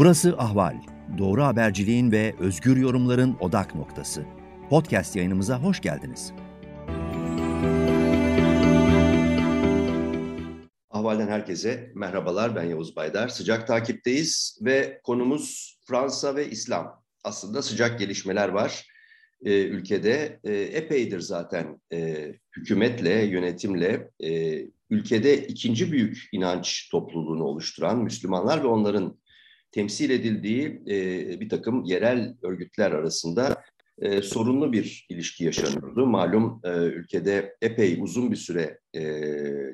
Burası Ahval. Doğru haberciliğin ve özgür yorumların odak noktası. Podcast yayınımıza hoş geldiniz. Ahval'den herkese merhabalar. Ben Yavuz Baydar. Sıcak takipteyiz ve konumuz Fransa ve İslam. Aslında sıcak gelişmeler var e, ülkede. E, epeydir zaten e, hükümetle, yönetimle e, ülkede ikinci büyük inanç topluluğunu oluşturan Müslümanlar ve onların temsil edildiği e, bir takım yerel örgütler arasında e, sorunlu bir ilişki yaşanıyordu. Malum e, ülkede epey uzun bir süre e,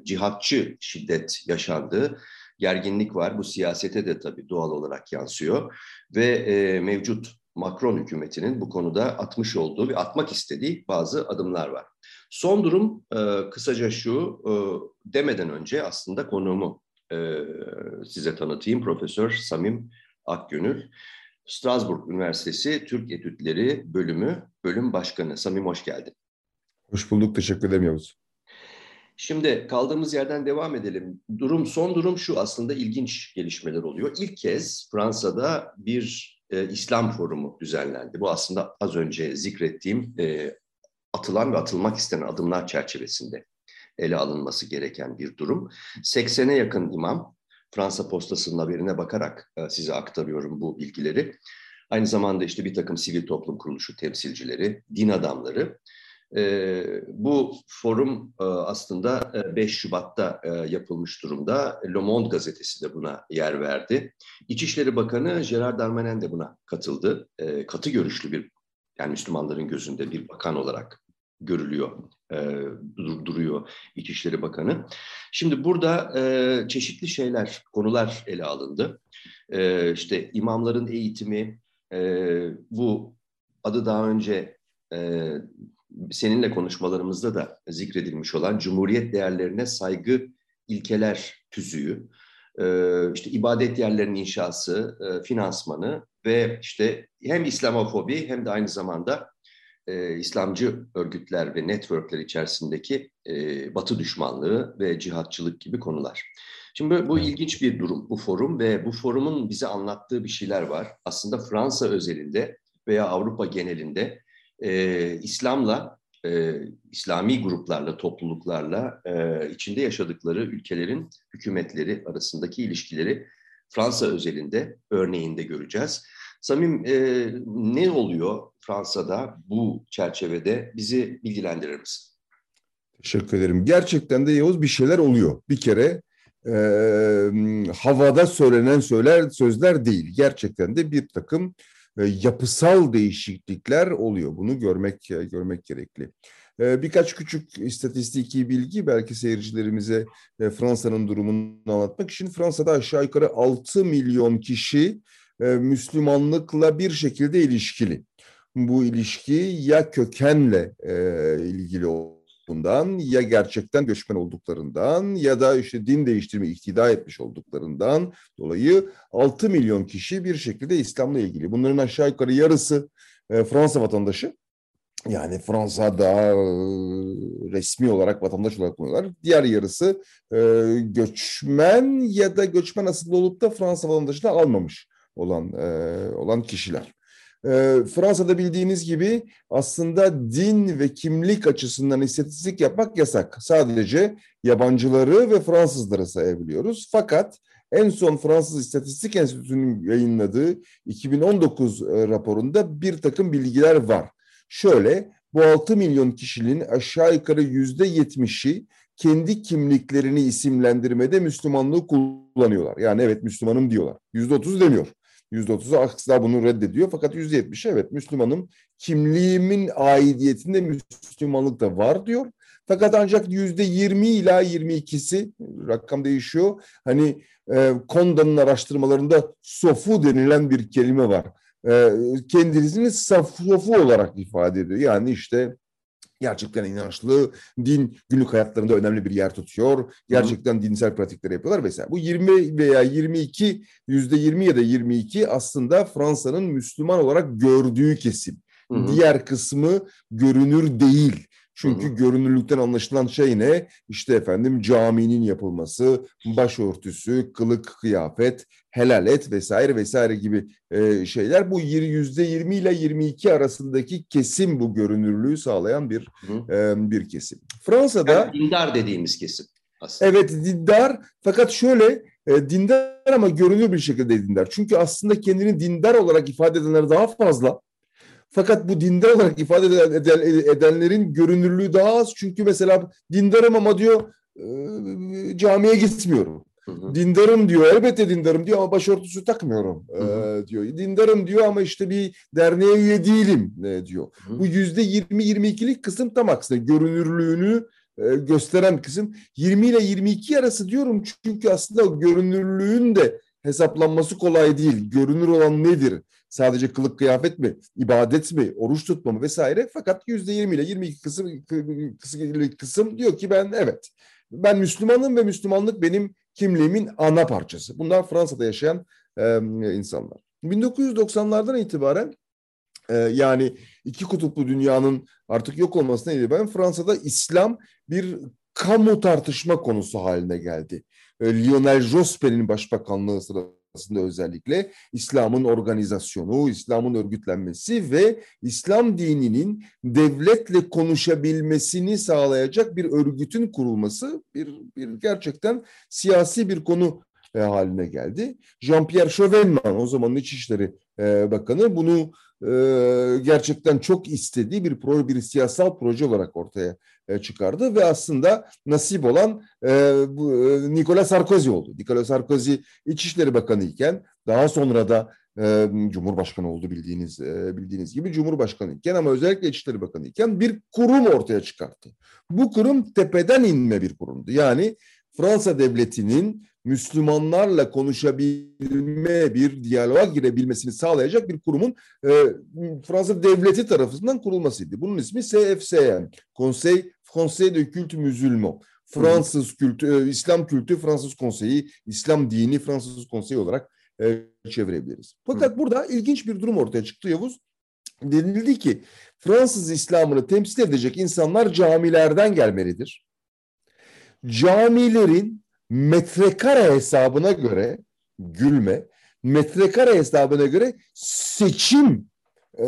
cihatçı şiddet yaşandı. Gerginlik var. Bu siyasete de tabii doğal olarak yansıyor. Ve e, mevcut Macron hükümetinin bu konuda atmış olduğu ve atmak istediği bazı adımlar var. Son durum e, kısaca şu, e, demeden önce aslında konuğumu e, size tanıtayım. Profesör Samim Akgönül. Strasbourg Üniversitesi Türk Etütleri Bölümü Bölüm Başkanı. Samim hoş geldin. Hoş bulduk. Teşekkür ederim Yavuz. Şimdi kaldığımız yerden devam edelim. Durum son durum şu aslında ilginç gelişmeler oluyor. İlk kez Fransa'da bir e, İslam forumu düzenlendi. Bu aslında az önce zikrettiğim e, atılan ve atılmak istenen adımlar çerçevesinde ele alınması gereken bir durum. 80'e yakın imam, Fransa Postası'nın haberine bakarak e, size aktarıyorum bu bilgileri. Aynı zamanda işte bir takım sivil toplum kuruluşu temsilcileri, din adamları. E, bu forum e, aslında 5 Şubat'ta yapılmış durumda. Le Monde gazetesi de buna yer verdi. İçişleri Bakanı Gerard Darmanin de buna katıldı. Katı görüşlü bir, yani Müslümanların gözünde bir bakan olarak görülüyor, e, duruyor İçişleri Bakanı. Şimdi burada e, çeşitli şeyler, konular ele alındı. E, işte imamların eğitimi, e, bu adı daha önce e, seninle konuşmalarımızda da zikredilmiş olan Cumhuriyet değerlerine saygı ilkeler tüzüğü, e, işte ibadet yerlerinin inşası, e, finansmanı ve işte hem İslamofobi hem de aynı zamanda e, İslamcı örgütler ve networkler içerisindeki e, Batı düşmanlığı ve cihatçılık gibi konular. Şimdi bu ilginç bir durum, bu forum ve bu forumun bize anlattığı bir şeyler var. Aslında Fransa özelinde veya Avrupa genelinde e, İslam'la, e, İslami gruplarla, topluluklarla e, içinde yaşadıkları ülkelerin hükümetleri arasındaki ilişkileri Fransa özelinde örneğinde göreceğiz. Samim e, ne oluyor Fransa'da bu çerçevede bizi bilgilendirir misin? Teşekkür ederim. Gerçekten de Yavuz bir şeyler oluyor. Bir kere e, havada söylenen söyler sözler değil. Gerçekten de bir takım e, yapısal değişiklikler oluyor. Bunu görmek e, görmek gerekli. E, birkaç küçük istatistiki bilgi belki seyircilerimize e, Fransa'nın durumunu anlatmak için. Fransa'da aşağı yukarı 6 milyon kişi Müslümanlıkla bir şekilde ilişkili. Bu ilişki ya kökenle e, ilgili olduğundan ya gerçekten göçmen olduklarından ya da işte din değiştirme iktida etmiş olduklarından dolayı 6 milyon kişi bir şekilde İslam'la ilgili. Bunların aşağı yukarı yarısı e, Fransa vatandaşı. Yani Fransa'da e, resmi olarak vatandaş olarak bulunuyorlar. Diğer yarısı e, göçmen ya da göçmen asıllı olup da Fransa vatandaşını almamış olan e, olan kişiler. E, Fransa'da bildiğiniz gibi aslında din ve kimlik açısından istatistik yapmak yasak. Sadece yabancıları ve Fransızları sayabiliyoruz. Fakat en son Fransız İstatistik Enstitüsü'nün yayınladığı 2019 e, raporunda bir takım bilgiler var. Şöyle, bu 6 milyon kişinin aşağı yukarı yüzde yetmişi kendi kimliklerini isimlendirmede Müslümanlığı kullanıyorlar. Yani evet Müslümanım diyorlar. Yüzde otuz demiyor. %30'u asla bunu reddediyor. Fakat %70'i evet Müslümanım kimliğimin aidiyetinde Müslümanlık da var diyor. Fakat ancak %20 ila 22'si rakam değişiyor. Hani e, Konda'nın araştırmalarında sofu denilen bir kelime var. E, kendisini sofu olarak ifade ediyor. Yani işte gerçekten inançlı, din günlük hayatlarında önemli bir yer tutuyor. Gerçekten Hı. dinsel pratikleri yapıyorlar vesaire. Bu 20 veya 22, yüzde 20 ya da 22 aslında Fransa'nın Müslüman olarak gördüğü kesim. Hı. Diğer kısmı görünür değil. Çünkü hı hı. görünürlükten anlaşılan şey ne? İşte efendim caminin yapılması, başörtüsü, kılık kıyafet, helal et vesaire vesaire gibi e, şeyler. Bu yüzde 20 ile 22 arasındaki kesim bu görünürlüğü sağlayan bir e, bir kesim. Fransa'da yani dindar dediğimiz kesim. Aslında. Evet dindar fakat şöyle e, dindar ama görünür bir şekilde dindar. Çünkü aslında kendini dindar olarak ifade edenler daha fazla. Fakat bu dindar olarak ifade eden, edenlerin görünürlüğü daha az. Çünkü mesela dindarım ama diyor e, camiye gitmiyorum. Hı hı. Dindarım diyor, elbette dindarım diyor ama başörtüsü takmıyorum hı. E, diyor. Dindarım diyor ama işte bir derneğe üye değilim e, diyor. Bu yüzde yirmi yirmi ikilik kısım tam aksine görünürlüğünü e, gösteren kısım 20 ile 22 arası diyorum çünkü aslında görünürlüğün de hesaplanması kolay değil. Görünür olan nedir? Sadece kılık kıyafet mi, ibadet mi, oruç tutma mı vesaire. Fakat yüzde 20 ile 22 kısım, kısım, kısım diyor ki ben evet ben Müslümanım ve Müslümanlık benim kimliğimin ana parçası. Bunlar Fransa'da yaşayan e, insanlar. 1990'lardan itibaren yani iki kutuplu dünyanın artık yok olmasına itibaren Fransa'da İslam bir kamu tartışma konusu haline geldi. Lionel Jospe'nin başbakanlığı sırasında özellikle İslam'ın organizasyonu, İslam'ın örgütlenmesi ve İslam dininin devletle konuşabilmesini sağlayacak bir örgütün kurulması bir, bir gerçekten siyasi bir konu e, haline geldi. Jean-Pierre Chauvelin o zamanın İçişleri e, Bakanı bunu e, gerçekten çok istediği bir proje, bir siyasal proje olarak ortaya e, çıkardı ve aslında nasip olan e, e, Sarkozy oldu. Nicolas Sarkozy İçişleri Bakanı iken daha sonra da Cumhurbaşkanı oldu bildiğiniz bildiğiniz gibi Cumhurbaşkanı iken ama özellikle İçişleri Bakanı iken bir kurum ortaya çıkarttı. Bu kurum tepeden inme bir kurumdu. Yani Fransa devletinin Müslümanlarla konuşabilme, bir diyaloğa girebilmesini sağlayacak bir kurumun e, Fransa devleti tarafından kurulmasıydı. Bunun ismi CFCM, Conseil Conseil de Culte Musulman. Fransız kültü, e, İslam kültü Fransız konseyi, İslam dini Fransız konseyi olarak e, çevirebiliriz. Fakat Hı. burada ilginç bir durum ortaya çıktı Yavuz. Denildi ki Fransız İslam'ını temsil edecek insanlar camilerden gelmelidir. Camilerin metrekare hesabına göre gülme, metrekare hesabına göre seçim e,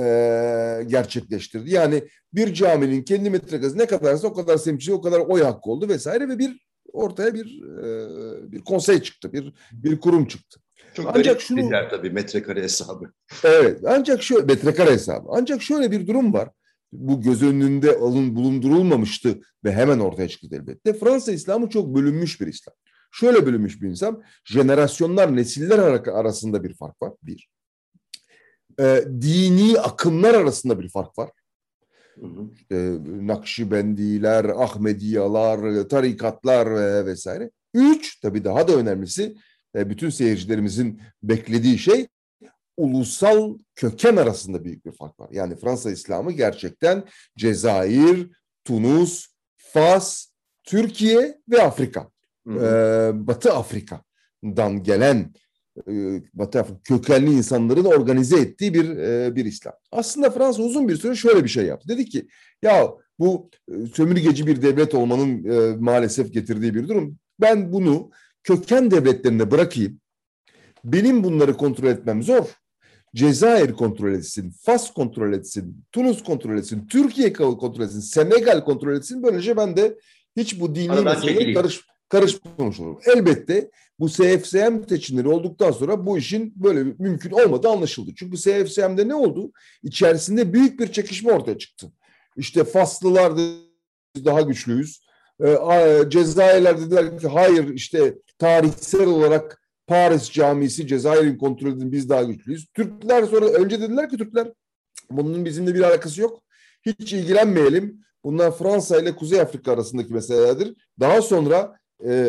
gerçekleştirdi. Yani bir caminin kendi metrekaresi ne kadarsa o kadar semçi, o kadar oy hakkı oldu vesaire ve bir ortaya bir e, bir konsey çıktı, bir bir kurum çıktı. Çok ancak şunu tabii metrekare hesabı. Evet, ancak şu metrekare hesabı. Ancak şöyle bir durum var. Bu göz önünde alın bulundurulmamıştı ve hemen ortaya çıktı elbette. Fransa İslamı çok bölünmüş bir İslam. Şöyle bölünmüş bir insan. Jenerasyonlar, nesiller arasında bir fark var. Bir. E, dini akımlar arasında bir fark var. İşte Nakşibendiler, Ahmediyalar, tarikatlar vesaire. Üç, tabii daha da önemlisi, e, bütün seyircilerimizin beklediği şey ulusal köken arasında büyük bir fark var. Yani Fransa İslamı gerçekten Cezayir, Tunus, Fas, Türkiye ve Afrika e, Batı Afrika'dan gelen e, Batı Afrika kökenli insanların organize ettiği bir e, bir İslam. Aslında Fransa uzun bir süre şöyle bir şey yaptı. Dedi ki ya bu e, sömürgeci bir devlet olmanın e, maalesef getirdiği bir durum. Ben bunu köken devletlerine bırakayım. Benim bunları kontrol etmem zor. Cezayir kontrol etsin, Fas kontrol etsin, Tunus kontrol etsin, Türkiye kontrol etsin, Senegal kontrol etsin. Böylece ben de hiç bu dini meseleye karış, karışmamış olur. Elbette bu CFSM seçimleri olduktan sonra bu işin böyle mümkün olmadığı anlaşıldı. Çünkü CFSM'de ne oldu? İçerisinde büyük bir çekişme ortaya çıktı. İşte Faslılar daha güçlüyüz. Ee, Cezayirler dediler ki hayır işte tarihsel olarak Paris Camisi Cezayir'in kontrol edin biz daha güçlüyüz. Türkler sonra önce dediler ki Türkler bunun bizimle bir alakası yok. Hiç ilgilenmeyelim. Bunlar Fransa ile Kuzey Afrika arasındaki meselelerdir. Daha sonra e,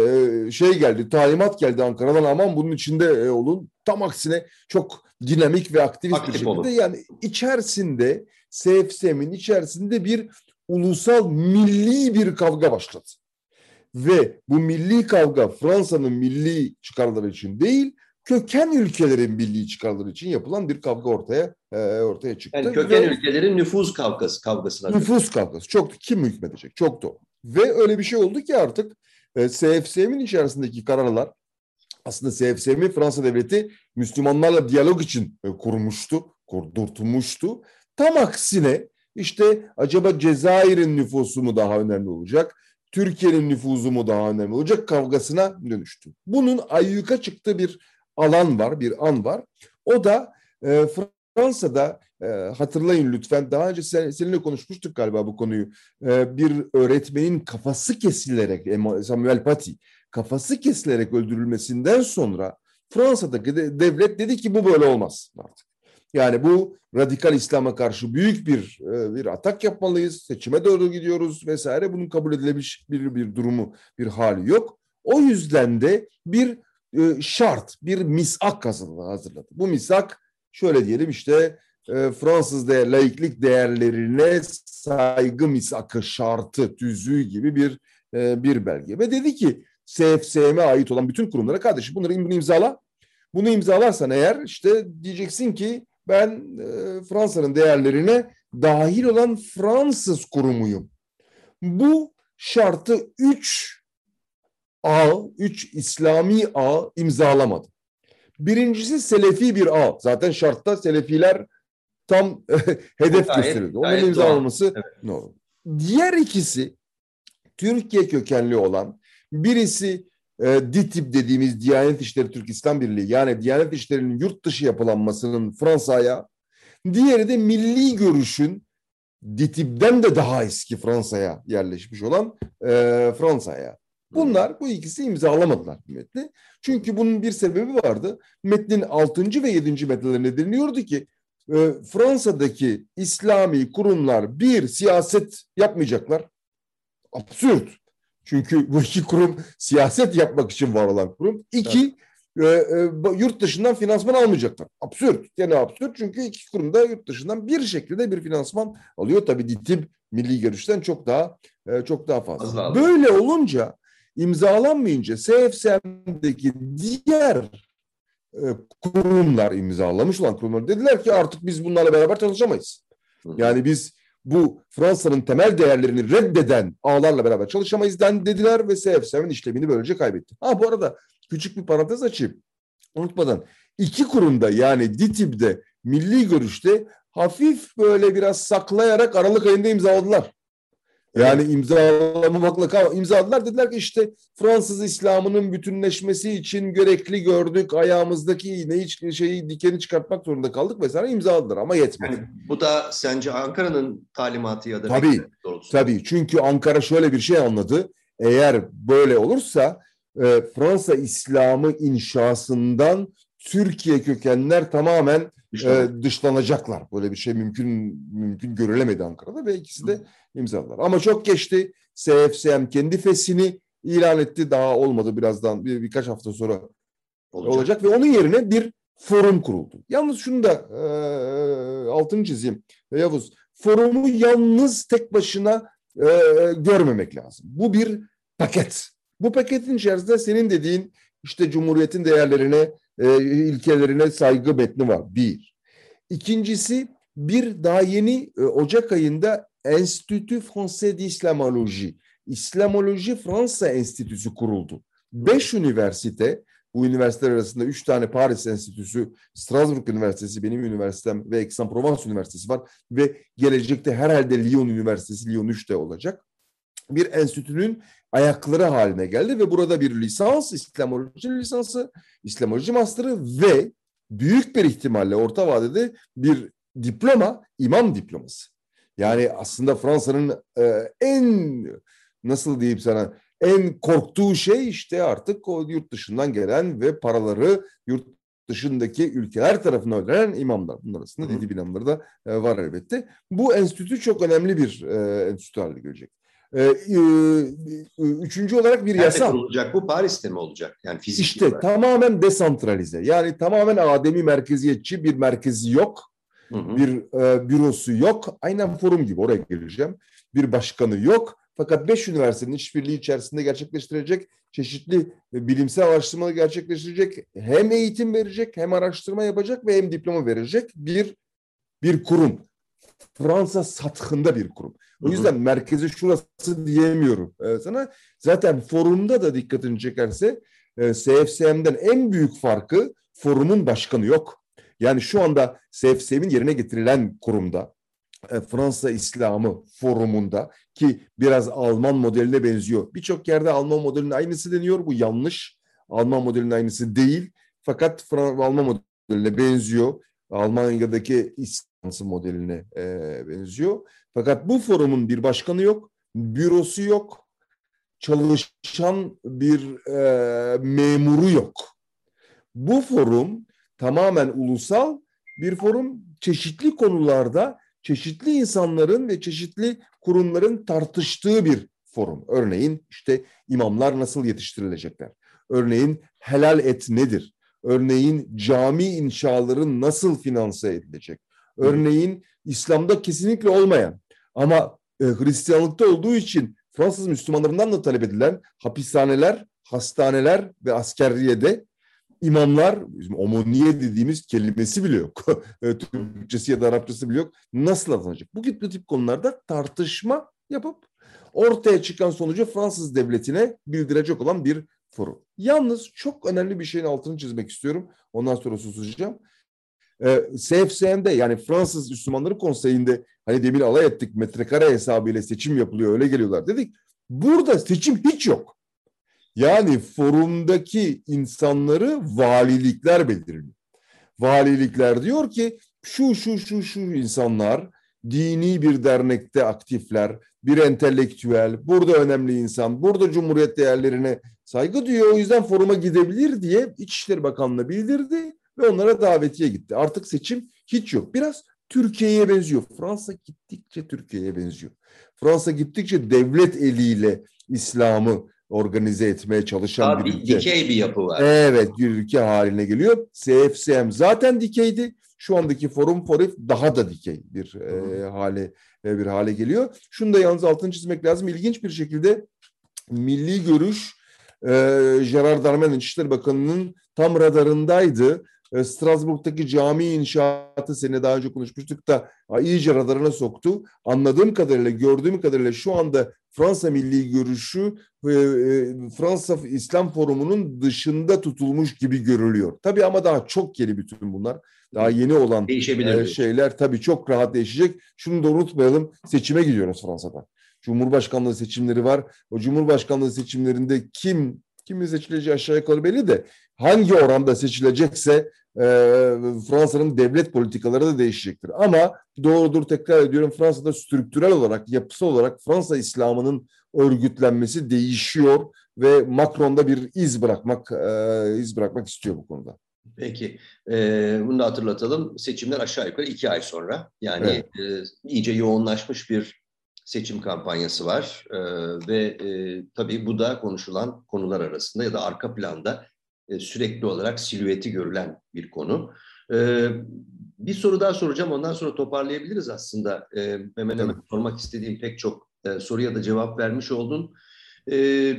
şey geldi, talimat geldi Ankara'dan aman bunun içinde e, olun. Tam aksine çok dinamik ve aktivist Aktif bir şekilde olun. yani içerisinde CFSM'in içerisinde bir ulusal milli bir kavga başladı. Ve bu milli kavga Fransa'nın milli çıkarları için değil, köken ülkelerin milli çıkarları için yapılan bir kavga ortaya e, ortaya çıktı. Yani köken Ve, ülkelerin nüfuz kavgası kavgasına. Nüfuz kavgası. Çok kim hükmedecek? Çok doğru. Ve öyle bir şey oldu ki artık e, CFSM'in içerisindeki kararlar aslında CFSM'i Fransa devleti Müslümanlarla diyalog için e, kurmuştu, kurdurtmuştu. Tam aksine işte acaba Cezayir'in nüfusu mu daha önemli olacak? Türkiye'nin nüfuzu mu daha önemli olacak kavgasına dönüştü. Bunun ayyuka çıktığı bir alan var, bir an var. O da e, Fransa'da e, hatırlayın lütfen daha önce sen, seninle konuşmuştuk galiba bu konuyu. E, bir öğretmenin kafası kesilerek Samuel Paty kafası kesilerek öldürülmesinden sonra Fransa'daki de, devlet dedi ki bu böyle olmaz artık. Yani bu radikal İslam'a karşı büyük bir e, bir atak yapmalıyız. Seçime doğru gidiyoruz vesaire. Bunun kabul edilebilir bir bir durumu, bir hali yok. O yüzden de bir e, şart, bir misak hazırladı. Bu misak şöyle diyelim işte e, Fransız de, laiklik değerlerine saygı misakı şartı tüzüğü gibi bir bir belge. Ve dedi ki CFSM'e ait olan bütün kurumlara kardeşim bunları imzala. Bunu imzalarsan eğer işte diyeceksin ki ben e, Fransa'nın değerlerine dahil olan Fransız kurumuyum. Bu şartı 3 A, 3 İslami A imzalamadı. Birincisi Selefi bir A. Zaten şartta Selefiler tam hedef gösteriyordu. Onun imzalaması evet. no. Diğer ikisi Türkiye kökenli olan birisi e, DİTİB dediğimiz Diyanet İşleri Türk İslam Birliği yani Diyanet İşleri'nin yurt dışı yapılanmasının Fransa'ya, diğeri de milli görüşün DİTİB'den de daha eski Fransa'ya yerleşmiş olan e, Fransa'ya. Bunlar bu ikisi imzalamadılar metni. Çünkü bunun bir sebebi vardı. Metnin 6. ve 7. maddelerinde deniliyordu ki e, Fransa'daki İslami kurumlar bir siyaset yapmayacaklar. Absürt. Çünkü bu iki kurum siyaset yapmak için var olan kurum. İki, evet. e, e, yurt dışından finansman almayacaklar. Absürt. Yani absürt çünkü iki kurum da yurt dışından bir şekilde bir finansman alıyor. Tabii DİTİB milli görüşten çok daha e, çok daha fazla. Azal. Böyle olunca imzalanmayınca CFSM'deki diğer e, kurumlar imzalamış olan kurumlar dediler ki artık biz bunlarla beraber çalışamayız. Yani biz bu Fransa'nın temel değerlerini reddeden ağlarla beraber çalışamayız dediler ve CFSM'in işlemini böylece kaybetti. Ha bu arada küçük bir parantez açayım. Unutmadan iki kurumda yani DİTİB'de milli görüşte hafif böyle biraz saklayarak Aralık ayında imzaladılar. Yani imzalamamakla imzaladılar. Dediler ki işte Fransız İslam'ının bütünleşmesi için gerekli gördük. Ayağımızdaki iğneyi şeyi dikeni çıkartmak zorunda kaldık vesaire imzaladılar ama yetmedi. Yani bu da sence Ankara'nın talimatı ya da Tabii. Tabii. Çünkü Ankara şöyle bir şey anladı. Eğer böyle olursa e, Fransa İslam'ı inşasından Türkiye kökenler tamamen e, dışlanacaklar. Böyle bir şey mümkün mümkün görülemedi Ankara'da ve ikisi de imzaladılar. Ama çok geçti. CFSM kendi fesini ilan etti. Daha olmadı birazdan bir, birkaç hafta sonra olacak. olacak ve onun yerine bir forum kuruldu. Yalnız şunu da e, altını çizeyim Yavuz. Forumu yalnız tek başına e, görmemek lazım. Bu bir paket. Bu paketin içerisinde senin dediğin işte Cumhuriyet'in değerlerine, e, ilkelerine saygı metni var. Bir. İkincisi bir daha yeni e, Ocak ayında Enstitü Français d'Islamologie, İslamoloji Fransa Enstitüsü kuruldu. Beş üniversite, bu üniversiteler arasında üç tane Paris Enstitüsü, Strasbourg Üniversitesi, benim üniversitem ve Aix-en-Provence Üniversitesi var. Ve gelecekte herhalde Lyon Üniversitesi, Lyon 3'te olacak. Bir enstitünün ayakları haline geldi ve burada bir lisans, İslamoloji lisansı, İslamoloji master'ı ve büyük bir ihtimalle orta vadede bir diploma, imam diploması. Yani aslında Fransa'nın e, en nasıl diyeyim sana en korktuğu şey işte artık o yurt dışından gelen ve paraları yurt dışındaki ülkeler tarafından ödenen imamlar. Bunlar arasında dedi imamları da e, var elbette. Bu enstitü çok önemli bir e, enstitü haline gelecek. E, e, üçüncü olarak bir Nerede yasa. bu? Paris'te mi olacak? Yani fiziki İşte olarak. tamamen desantralize. Yani tamamen ademi merkeziyetçi bir merkezi yok. Hı hı. Bir e, bürosu yok. Aynen forum gibi oraya geleceğim. Bir başkanı yok. Fakat beş üniversitenin işbirliği içerisinde gerçekleştirecek çeşitli bilimsel araştırmaları gerçekleştirecek hem eğitim verecek hem araştırma yapacak ve hem diploma verecek bir bir kurum. Fransa sathında bir kurum. O yüzden merkezi şurası diyemiyorum ee, sana. Zaten forumda da dikkatini çekerse e, CFSM'den en büyük farkı forumun başkanı yok. Yani şu anda CFSM'in yerine getirilen kurumda e, Fransa İslamı forumunda ki biraz Alman modeline benziyor. Birçok yerde Alman modelinin aynısı deniyor. Bu yanlış. Alman modelinin aynısı değil. Fakat Alman modeline benziyor. Almanya'daki İslamsı modeline e, benziyor. Fakat bu forumun bir başkanı yok, bürosu yok, çalışan bir e, memuru yok. Bu forum tamamen ulusal bir forum. Çeşitli konularda çeşitli insanların ve çeşitli kurumların tartıştığı bir forum. Örneğin işte imamlar nasıl yetiştirilecekler? Örneğin helal et nedir? Örneğin cami inşaları nasıl finanse edilecek? Örneğin İslam'da kesinlikle olmayan ama e, Hristiyanlıkta olduğu için Fransız Müslümanlarından da talep edilen hapishaneler, hastaneler ve askeriyede imamlar, bizim omoniye dediğimiz kelimesi bile yok. E, Türkçesi ya da Arapçası bile yok. Nasıl atanacak? Bu gibi tip konularda tartışma yapıp ortaya çıkan sonucu Fransız devletine bildirecek olan bir forum. Yalnız çok önemli bir şeyin altını çizmek istiyorum. Ondan sonra susacağım. Ee, CFCM'de yani Fransız Müslümanları Konseyi'nde hani demin alay ettik metrekare hesabıyla seçim yapılıyor öyle geliyorlar dedik. Burada seçim hiç yok. Yani forumdaki insanları valilikler belirliyor. Valilikler diyor ki şu şu şu şu insanlar dini bir dernekte aktifler, bir entelektüel, burada önemli insan, burada cumhuriyet değerlerine saygı duyuyor. O yüzden foruma gidebilir diye İçişleri Bakanlığı bildirdi ve onlara davetiye gitti. Artık seçim hiç yok. Biraz Türkiye'ye benziyor. Fransa gittikçe Türkiye'ye benziyor. Fransa gittikçe devlet eliyle İslam'ı organize etmeye çalışan Daha bir ülke. Dikey bir yapı var. Evet bir ülke haline geliyor. CFCM zaten dikeydi. Şu andaki Forum Forif daha da dikey bir e, hale e, bir hale geliyor. Şunu da yalnız altını çizmek lazım. İlginç bir şekilde milli görüş e, Gerard Darmanin İçişleri Bakanı'nın tam radarındaydı. E, Strasbourg'daki cami inşaatı seni daha önce konuşmuştuk da iyice radarına soktu. Anladığım kadarıyla, gördüğüm kadarıyla şu anda Fransa milli görüşü e, Fransa İslam Forumu'nun dışında tutulmuş gibi görülüyor. Tabii ama daha çok yeni bütün bunlar. Daha yeni olan e, şeyler tabii çok rahat değişecek. Şunu da unutmayalım. Seçime gidiyoruz Fransa'da. Cumhurbaşkanlığı seçimleri var. O Cumhurbaşkanlığı seçimlerinde kim kimin seçileceği aşağı yukarı belli de hangi oranda seçilecekse e, Fransa'nın devlet politikaları da değişecektir. Ama doğrudur tekrar ediyorum Fransa'da strüktürel olarak, yapısal olarak Fransa İslam'ının örgütlenmesi değişiyor ve Macron'da bir iz bırakmak e, iz bırakmak istiyor bu konuda. Peki, e, bunu da hatırlatalım. Seçimler aşağı yukarı iki ay sonra. Yani evet. e, iyice yoğunlaşmış bir seçim kampanyası var e, ve e, tabii bu da konuşulan konular arasında ya da arka planda e, sürekli olarak silüeti görülen bir konu. E, bir soru daha soracağım ondan sonra toparlayabiliriz aslında. E, hemen hemen sormak istediğim pek çok e, soruya da cevap vermiş oldun. E,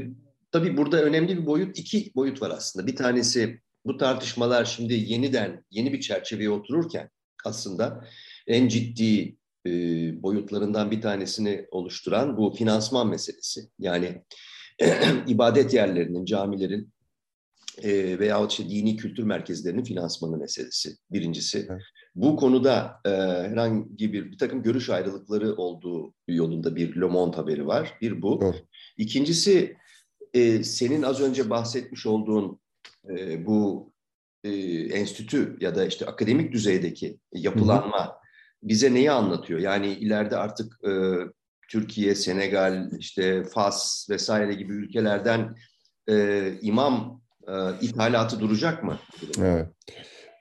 tabii burada önemli bir boyut, iki boyut var aslında. Bir tanesi bu tartışmalar şimdi yeniden yeni bir çerçeveye otururken aslında en ciddi e, boyutlarından bir tanesini oluşturan bu finansman meselesi. Yani ibadet yerlerinin, camilerin e, veya işte dini kültür merkezlerinin finansmanı meselesi birincisi. Evet. Bu konuda e, herhangi bir bir takım görüş ayrılıkları olduğu yolunda bir Le Monde haberi var. Bir bu. Evet. İkincisi e, senin az önce bahsetmiş olduğun e, bu e, enstitü ya da işte akademik düzeydeki yapılanma hı hı. bize neyi anlatıyor? Yani ileride artık e, Türkiye, Senegal, işte Fas vesaire gibi ülkelerden e, imam e, ithalatı duracak mı? Evet.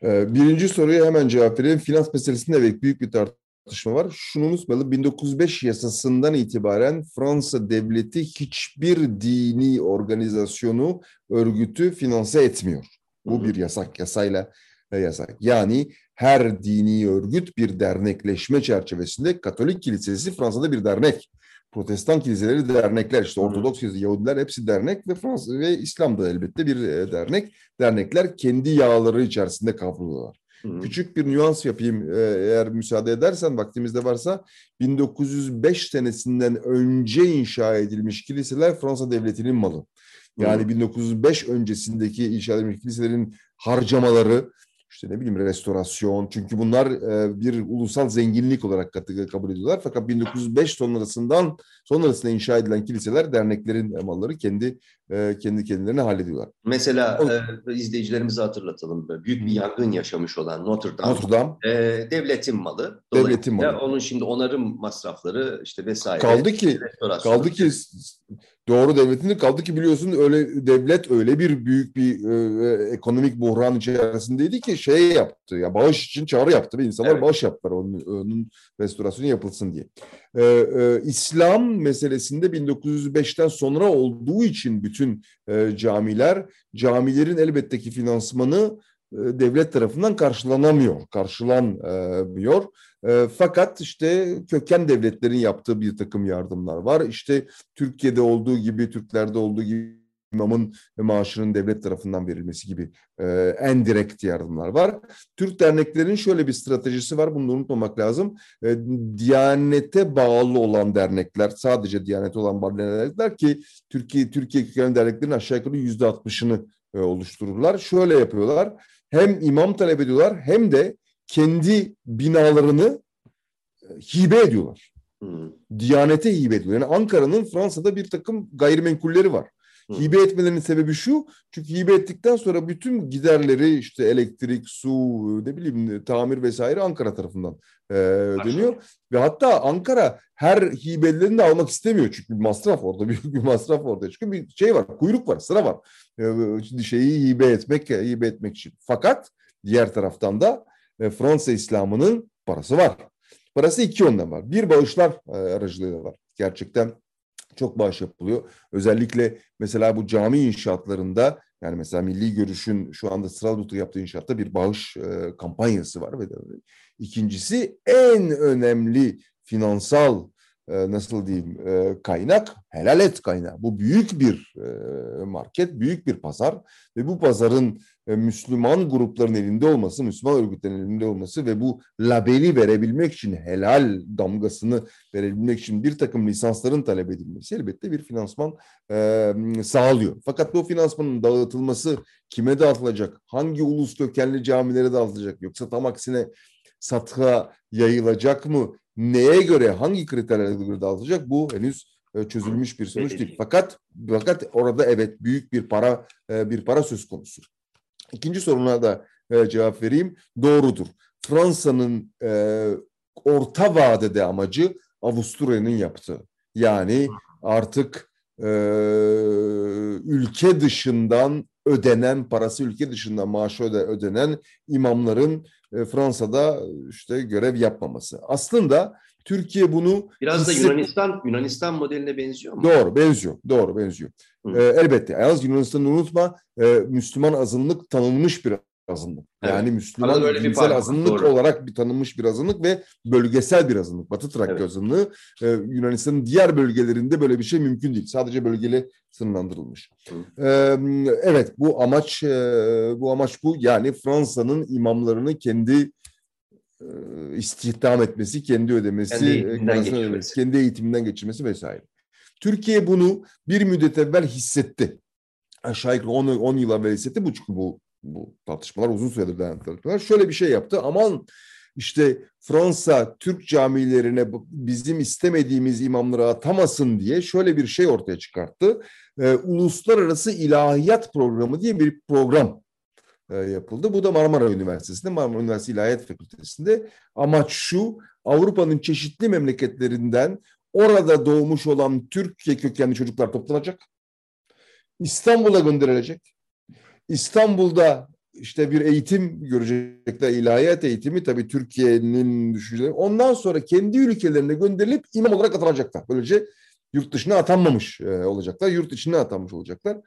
E, birinci soruya hemen cevap vereyim. Finans meselesinde evet büyük bir tartışma var. Şunu unutmayalım 1905 yasasından itibaren Fransa devleti hiçbir dini organizasyonu, örgütü finanse etmiyor. Bu bir yasak, yasayla yasak. Yani her dini örgüt bir dernekleşme çerçevesinde Katolik Kilisesi Fransa'da bir dernek. Protestan kiliseleri dernekler işte Ortodoks Yahudiler hepsi dernek ve Fransız ve İslam da elbette bir e, dernek. Dernekler kendi yağları içerisinde kavruluyorlar. Hı. Küçük bir nüans yapayım e, eğer müsaade edersen vaktimizde varsa 1905 senesinden önce inşa edilmiş kiliseler Fransa devletinin malı. Yani Hı. 1905 öncesindeki inşa edilmiş kiliselerin harcamaları işte ne bileyim restorasyon çünkü bunlar e, bir ulusal zenginlik olarak kabul ediyorlar. Fakat 1905 sonrasından sonrasında inşa edilen kiliseler derneklerin malları kendi e, kendi kendilerini hallediyorlar. Mesela o, e, izleyicilerimize hatırlatalım. Büyük bir yangın yaşamış olan Notre Dame, Notre Dame e, devletin malı. Devletin malı. Onun şimdi onarım masrafları işte vesaire. Kaldı ki kaldı ki doğru devletinde kaldı ki biliyorsun öyle devlet öyle bir büyük bir e, ekonomik buhran içerisindeydi ki şey yaptı ya bağış için çağrı yaptı ve insanlar evet. bağış yaptılar onun, onun restorasyonu yapılsın diye. Ee, e, İslam meselesinde 1905'ten sonra olduğu için bütün e, camiler camilerin elbette ki finansmanı e, devlet tarafından karşılanamıyor, karşılanmıyor. E, fakat işte köken devletlerin yaptığı bir takım yardımlar var. İşte Türkiye'de olduğu gibi, Türklerde olduğu gibi imamın maaşının devlet tarafından verilmesi gibi e, en direkt yardımlar var. Türk derneklerin şöyle bir stratejisi var, bunu unutmamak lazım. E, Diyanete bağlı olan dernekler, sadece Diyanete olan dernekler ki Türkiye Türkiye kökenli derneklerin aşağı yukarı yüzde altmışını e, oluştururlar. Şöyle yapıyorlar, hem imam talep ediyorlar hem de kendi binalarını e, hibe ediyorlar. Hmm. Diyanete hibe ediyorlar. Yani Ankara'nın Fransa'da bir takım gayrimenkulleri var. Hibe etmelerinin sebebi şu. Çünkü hibe ettikten sonra bütün giderleri işte elektrik, su, ne bileyim tamir vesaire Ankara tarafından e, dönüyor. Ve hatta Ankara her hibelerini de almak istemiyor. Çünkü bir masraf orada, büyük bir masraf orada. Çünkü bir şey var, kuyruk var, sıra var. E, şimdi şeyi hibe etmek, hibe etmek için. Fakat diğer taraftan da e, Fransa İslam'ının parası var. Parası iki yönden var. Bir bağışlar e, aracılığıyla var. Gerçekten çok bağış yapılıyor. Özellikle mesela bu cami inşaatlarında yani mesela Milli Görüş'ün şu anda Strasbourg'da yaptığı inşaatta bir bağış e, kampanyası var. ve İkincisi en önemli finansal nasıl diyeyim e, kaynak helal et kaynağı. Bu büyük bir e, market, büyük bir pazar ve bu pazarın Müslüman grupların elinde olması, Müslüman örgütlerin elinde olması ve bu labeli verebilmek için, helal damgasını verebilmek için bir takım lisansların talep edilmesi elbette bir finansman sağlıyor. Fakat bu finansmanın dağıtılması kime dağıtılacak, hangi ulus kökenli camilere dağıtılacak yoksa tam aksine satığa yayılacak mı? Neye göre, hangi kriterlere göre dağıtılacak? Bu henüz e, çözülmüş bir sonuç değil. Fakat fakat orada evet büyük bir para e, bir para söz konusu. İkinci soruna da e, cevap vereyim. Doğrudur. Fransa'nın orta vadede amacı Avusturya'nın yaptığı. Yani artık ülke dışından ödenen parası ülke dışından maaşı ödenen imamların e, Fransa'da işte görev yapmaması. Aslında Türkiye bunu biraz da Yunanistan Yunanistan modeline benziyor mu? Doğru, benziyor. Doğru, benziyor. Ee, elbette. Yalnız Yunanistan'ı unutma, e, Müslüman azınlık tanınmış bir azınlık. Evet. Yani Müslüman dinsel azınlık Doğru. olarak bir tanınmış bir azınlık ve bölgesel bir azınlık. Batı Trakya evet. azınlığı e, Yunanistan'ın diğer bölgelerinde böyle bir şey mümkün değil. Sadece bölgeli sınırlandırılmış. E, evet bu amaç e, bu amaç bu. Yani Fransa'nın imamlarını kendi e, istihdam etmesi, kendi ödemesi, kendi eğitiminden, kendi eğitiminden geçirmesi vesaire. Türkiye bunu bir müddet evvel hissetti. Aşağı yukarı 10, 10 yıl evvel hissetti. Bu çünkü bu bu tartışmalar uzun süredir devam tartışmalar. Şöyle bir şey yaptı. Aman işte Fransa Türk camilerine bizim istemediğimiz imamları atamasın diye şöyle bir şey ortaya çıkarttı. Ee, Uluslararası İlahiyat Programı diye bir program e, yapıldı. Bu da Marmara Üniversitesi'nde, Marmara Üniversitesi İlahiyat Fakültesi'nde. Amaç şu, Avrupa'nın çeşitli memleketlerinden orada doğmuş olan Türkiye kökenli çocuklar toplanacak. İstanbul'a gönderilecek. İstanbul'da işte bir eğitim görecekler, ilahiyat eğitimi tabii Türkiye'nin düşünceleri. Ondan sonra kendi ülkelerine gönderilip imam olarak atanacaklar. Böylece yurt dışına atanmamış e, olacaklar, yurt içine atanmış olacaklar.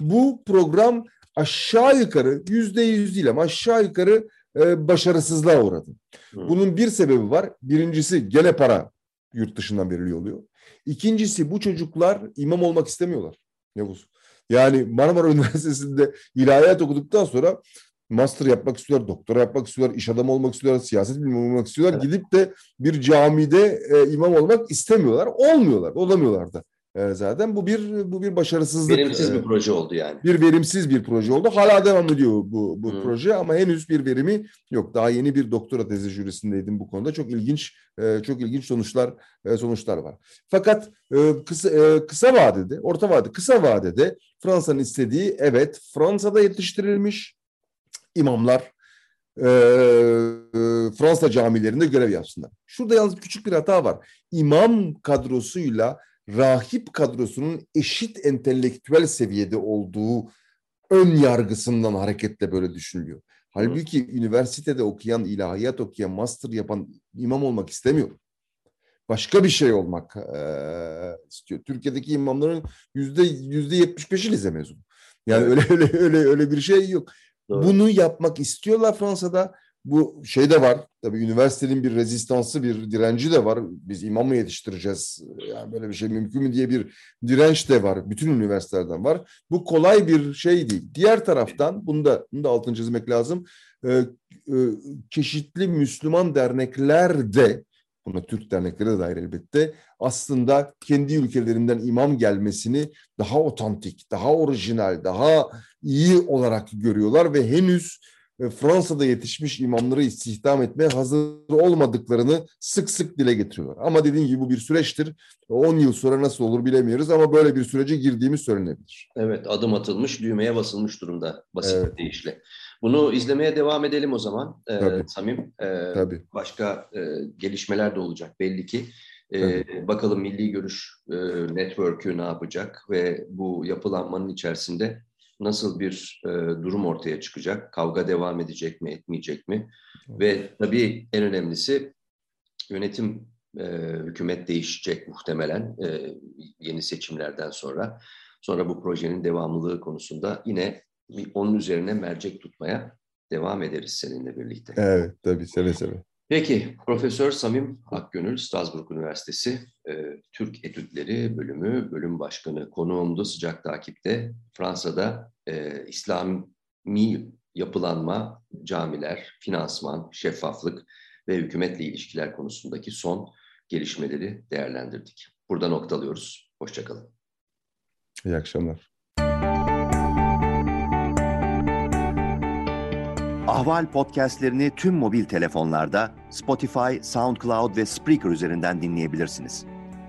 Bu program aşağı yukarı yüzde yüz değil ama aşağı yukarı e, başarısızlığa uğradı. Bunun bir sebebi var. Birincisi gene para yurt dışından veriliyor oluyor. İkincisi bu çocuklar imam olmak istemiyorlar Yavuz. Yani Marmara Üniversitesi'nde ilahiyat okuduktan sonra master yapmak istiyorlar, doktora yapmak istiyorlar, iş adamı olmak istiyorlar, siyaset bilimi olmak istiyorlar. Evet. Gidip de bir camide e, imam olmak istemiyorlar. Olmuyorlar, olamıyorlar da zaten. Bu bir bu bir başarısızlık. Verimsiz bir proje oldu yani. Bir verimsiz bir proje oldu. Hala devam ediyor bu bu hmm. proje ama henüz bir verimi yok. Daha yeni bir doktora tezi jürisindeydim bu konuda. Çok ilginç e, çok ilginç sonuçlar e, sonuçlar var. Fakat e, kısa kısa vadede, orta vadede, kısa vadede Fransa'nın istediği evet Fransa'da yetiştirilmiş imamlar e, Fransa camilerinde görev yapsınlar. Şurada yalnız küçük bir hata var. İmam kadrosuyla rahip kadrosunun eşit entelektüel seviyede olduğu ön yargısından hareketle böyle düşünülüyor. Halbuki Hı. üniversitede okuyan, ilahiyat okuyan, master yapan imam olmak istemiyor. Başka bir şey olmak e, istiyor. Türkiye'deki imamların yüzde yüzde yetmiş beşi lise mezunu. Yani evet. öyle öyle öyle öyle bir şey yok. Doğru. Bunu yapmak istiyorlar Fransa'da. Bu şey de var. Tabii üniversitenin bir rezistansı, bir direnci de var. Biz imam mı yetiştireceğiz? Yani böyle bir şey mümkün mü diye bir direnç de var. Bütün üniversitelerden var. Bu kolay bir şey değil. Diğer taraftan bunu da, bunu da altını çizmek lazım. Ee, e, çeşitli Müslüman dernekler de buna Türk dernekleri de dahil elbette aslında kendi ülkelerinden imam gelmesini daha otantik, daha orijinal, daha iyi olarak görüyorlar ve henüz e, Fransa'da yetişmiş imamları istihdam etmeye hazır olmadıklarını sık sık dile getiriyorlar. Ama dediğim gibi bu bir süreçtir. 10 yıl sonra nasıl olur bilemiyoruz ama böyle bir sürece girdiğimiz söylenebilir. Evet adım atılmış, düğmeye basılmış durumda basit evet. bir deyişle. Bunu izlemeye devam edelim o zaman ee, Tabii. Samim. Ee, Tabii. Başka e, gelişmeler de olacak belli ki. Ee, bakalım Milli Görüş e, Network'ü ne yapacak ve bu yapılanmanın içerisinde nasıl bir e, durum ortaya çıkacak? Kavga devam edecek mi, etmeyecek mi? Ve tabii en önemlisi yönetim, e, hükümet değişecek muhtemelen e, yeni seçimlerden sonra. Sonra bu projenin devamlılığı konusunda yine onun üzerine mercek tutmaya devam ederiz seninle birlikte. Evet, tabii seve seve. Peki, Profesör Samim Akgönül, Strasbourg Üniversitesi e, Türk Etütleri Bölümü Bölüm Başkanı konuğumdu sıcak takipte. Fransa'da e, İslami yapılanma, camiler, finansman, şeffaflık ve hükümetle ilişkiler konusundaki son gelişmeleri değerlendirdik. Burada noktalıyoruz. Hoşçakalın. İyi akşamlar. Ahval podcastlerini tüm mobil telefonlarda Spotify, SoundCloud ve Spreaker üzerinden dinleyebilirsiniz.